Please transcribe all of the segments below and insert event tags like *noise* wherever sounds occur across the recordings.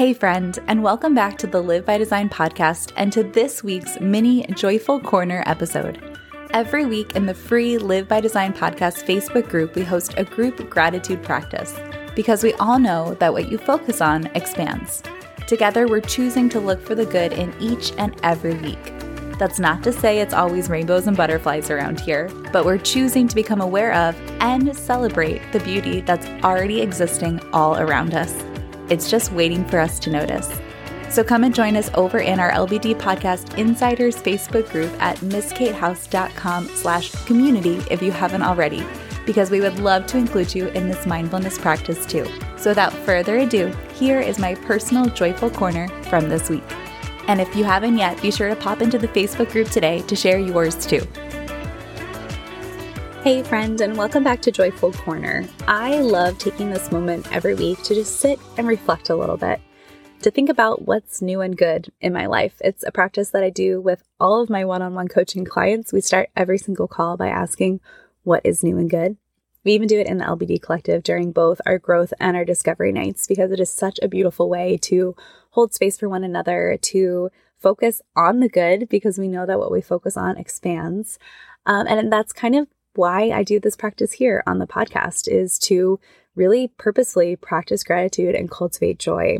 Hey, friend, and welcome back to the Live by Design podcast and to this week's mini Joyful Corner episode. Every week in the free Live by Design podcast Facebook group, we host a group gratitude practice because we all know that what you focus on expands. Together, we're choosing to look for the good in each and every week. That's not to say it's always rainbows and butterflies around here, but we're choosing to become aware of and celebrate the beauty that's already existing all around us. It's just waiting for us to notice. So come and join us over in our LBD Podcast Insiders Facebook group at mskatehouse.com slash community if you haven't already, because we would love to include you in this mindfulness practice too. So without further ado, here is my personal joyful corner from this week. And if you haven't yet, be sure to pop into the Facebook group today to share yours too. Hey, friend, and welcome back to Joyful Corner. I love taking this moment every week to just sit and reflect a little bit, to think about what's new and good in my life. It's a practice that I do with all of my one on one coaching clients. We start every single call by asking, What is new and good? We even do it in the LBD collective during both our growth and our discovery nights because it is such a beautiful way to hold space for one another, to focus on the good because we know that what we focus on expands. Um, and that's kind of why I do this practice here on the podcast is to really purposely practice gratitude and cultivate joy.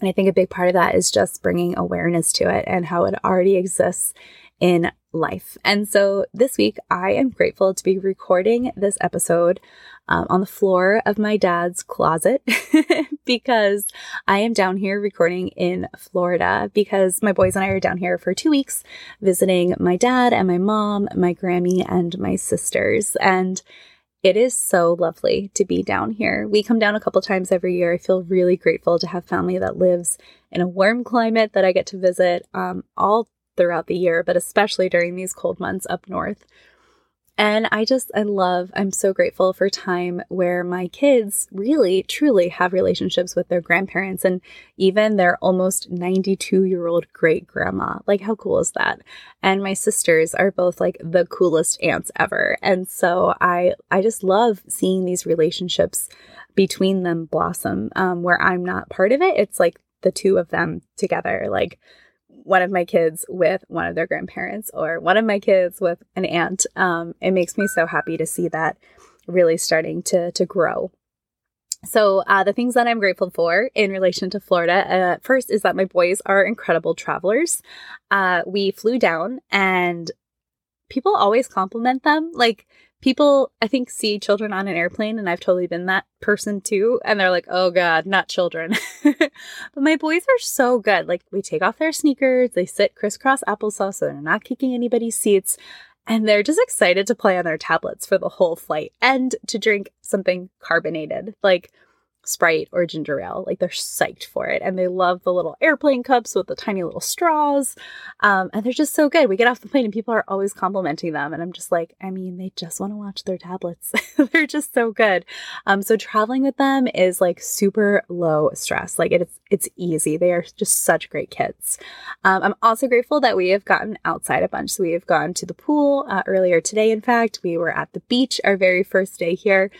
And I think a big part of that is just bringing awareness to it and how it already exists in life. And so this week, I am grateful to be recording this episode um, on the floor of my dad's closet *laughs* because I am down here recording in Florida because my boys and I are down here for two weeks visiting my dad and my mom, my Grammy, and my sisters. And it is so lovely to be down here. We come down a couple times every year. I feel really grateful to have family that lives in a warm climate that I get to visit um, all throughout the year, but especially during these cold months up north. And I just, I love, I'm so grateful for time where my kids really, truly have relationships with their grandparents and even their almost 92 year old great grandma. Like, how cool is that? And my sisters are both like the coolest aunts ever. And so I, I just love seeing these relationships between them blossom um, where I'm not part of it. It's like the two of them together. Like, one of my kids with one of their grandparents or one of my kids with an aunt. Um, it makes me so happy to see that really starting to to grow. So uh, the things that I'm grateful for in relation to Florida, uh, first is that my boys are incredible travelers. Uh, we flew down and people always compliment them. Like people i think see children on an airplane and i've totally been that person too and they're like oh god not children. *laughs* But my boys are so good. Like we take off their sneakers they sit crisscross applesauce so they're not kicking anybody's seats and they're just excited to play on their tablets for the whole flight and to drink something carbonated. Like Sprite or ginger ale. Like they're psyched for it. And they love the little airplane cups with the tiny little straws. Um, and they're just so good. We get off the plane and people are always complimenting them. And I'm just like, I mean, they just want to watch their tablets. *laughs* they're just so good. Um, so traveling with them is like super low stress. Like it's it's easy. They are just such great kids. Um, I'm also grateful that we have gotten outside a bunch. So we have gone to the pool uh, earlier today. In fact, we were at the beach our very first day here.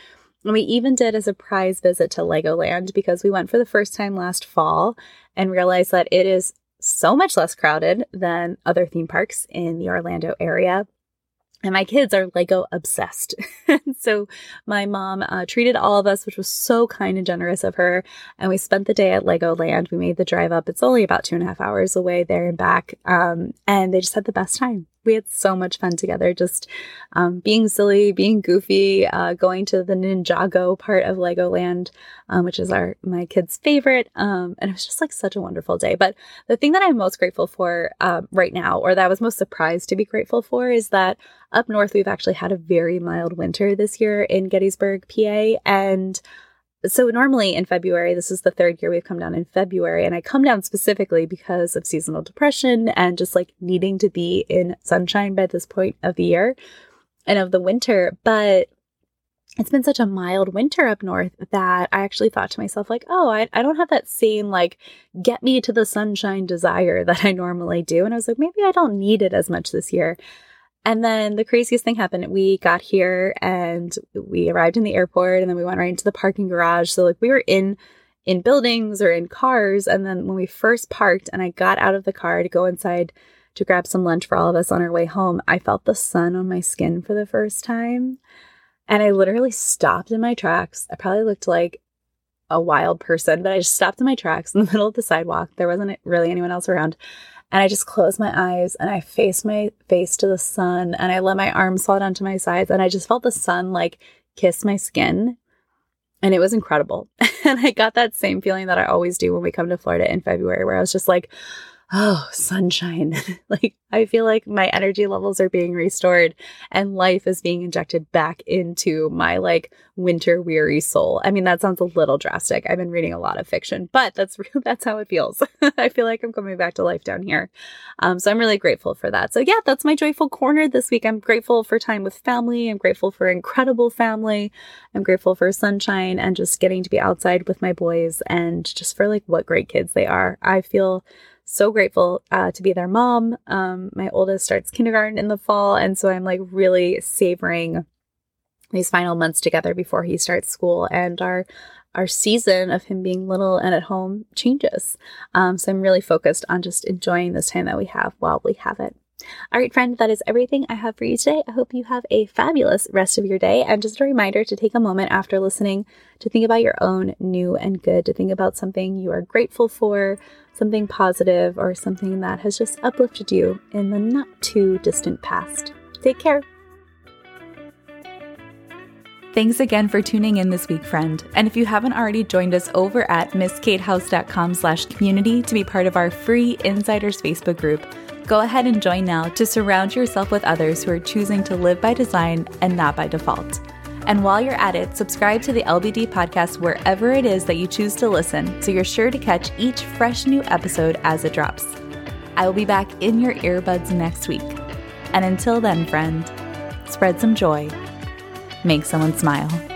And we even did a surprise visit to Legoland because we went for the first time last fall and realized that it is so much less crowded than other theme parks in the Orlando area. And my kids are Lego obsessed. *laughs* so my mom uh, treated all of us, which was so kind and generous of her. And we spent the day at Legoland. We made the drive up. It's only about two and a half hours away there and back. Um, and they just had the best time we had so much fun together, just um, being silly, being goofy, uh, going to the Ninjago part of Legoland, um, which is our my kid's favorite. Um, and it was just like such a wonderful day. But the thing that I'm most grateful for uh, right now, or that I was most surprised to be grateful for, is that up north we've actually had a very mild winter this year in Gettysburg, PA, and so normally in February, this is the third year we've come down in February, and I come down specifically because of seasonal depression and just like needing to be in sunshine by this point of the year and of the winter. But it's been such a mild winter up north that I actually thought to myself, like, oh, I, I don't have that same like get me to the sunshine desire that I normally do. And I was like, maybe I don't need it as much this year. And then the craziest thing happened. We got here and we arrived in the airport and then we went right into the parking garage. So like we were in in buildings or in cars. And then when we first parked and I got out of the car to go inside to grab some lunch for all of us on our way home, I felt the sun on my skin for the first time. And I literally stopped in my tracks. I probably looked like a wild person, but I just stopped in my tracks in the middle of the sidewalk. There wasn't really anyone else around. And I just closed my eyes and I faced my face to the sun and I let my arms fall down to my sides and I just felt the sun like kiss my skin. And it was incredible. *laughs* and I got that same feeling that I always do when we come to Florida in February, where I was just like, oh, sunshine. *laughs* like I feel like my energy levels are being restored and life is being injected back into my like winter weary soul. I mean, that sounds a little drastic. I've been reading a lot of fiction, but that's real. *laughs* that's how it feels. *laughs* I feel like I'm coming back to life down here. Um, so I'm really grateful for that. So yeah, that's my joyful corner this week. I'm grateful for time with family. I'm grateful for incredible family. I'm grateful for sunshine and just getting to be outside with my boys and just for like what great kids they are. I feel so grateful uh, to be their mom. Um, my oldest starts kindergarten in the fall, and so I'm like really savoring these final months together before he starts school, and our our season of him being little and at home changes. Um, so I'm really focused on just enjoying this time that we have while we have it. All right, friend, that is everything I have for you today. I hope you have a fabulous rest of your day. And just a reminder to take a moment after listening to think about your own new and good, to think about something you are grateful for, something positive, or something that has just uplifted you in the not too distant past. Take care. Thanks again for tuning in this week, friend. And if you haven't already joined us over at mskatehouse.com slash community to be part of our free Insiders Facebook group, Go ahead and join now to surround yourself with others who are choosing to live by design and not by default. And while you're at it, subscribe to the LBD podcast wherever it is that you choose to listen so you're sure to catch each fresh new episode as it drops. I will be back in your earbuds next week. And until then, friend, spread some joy, make someone smile.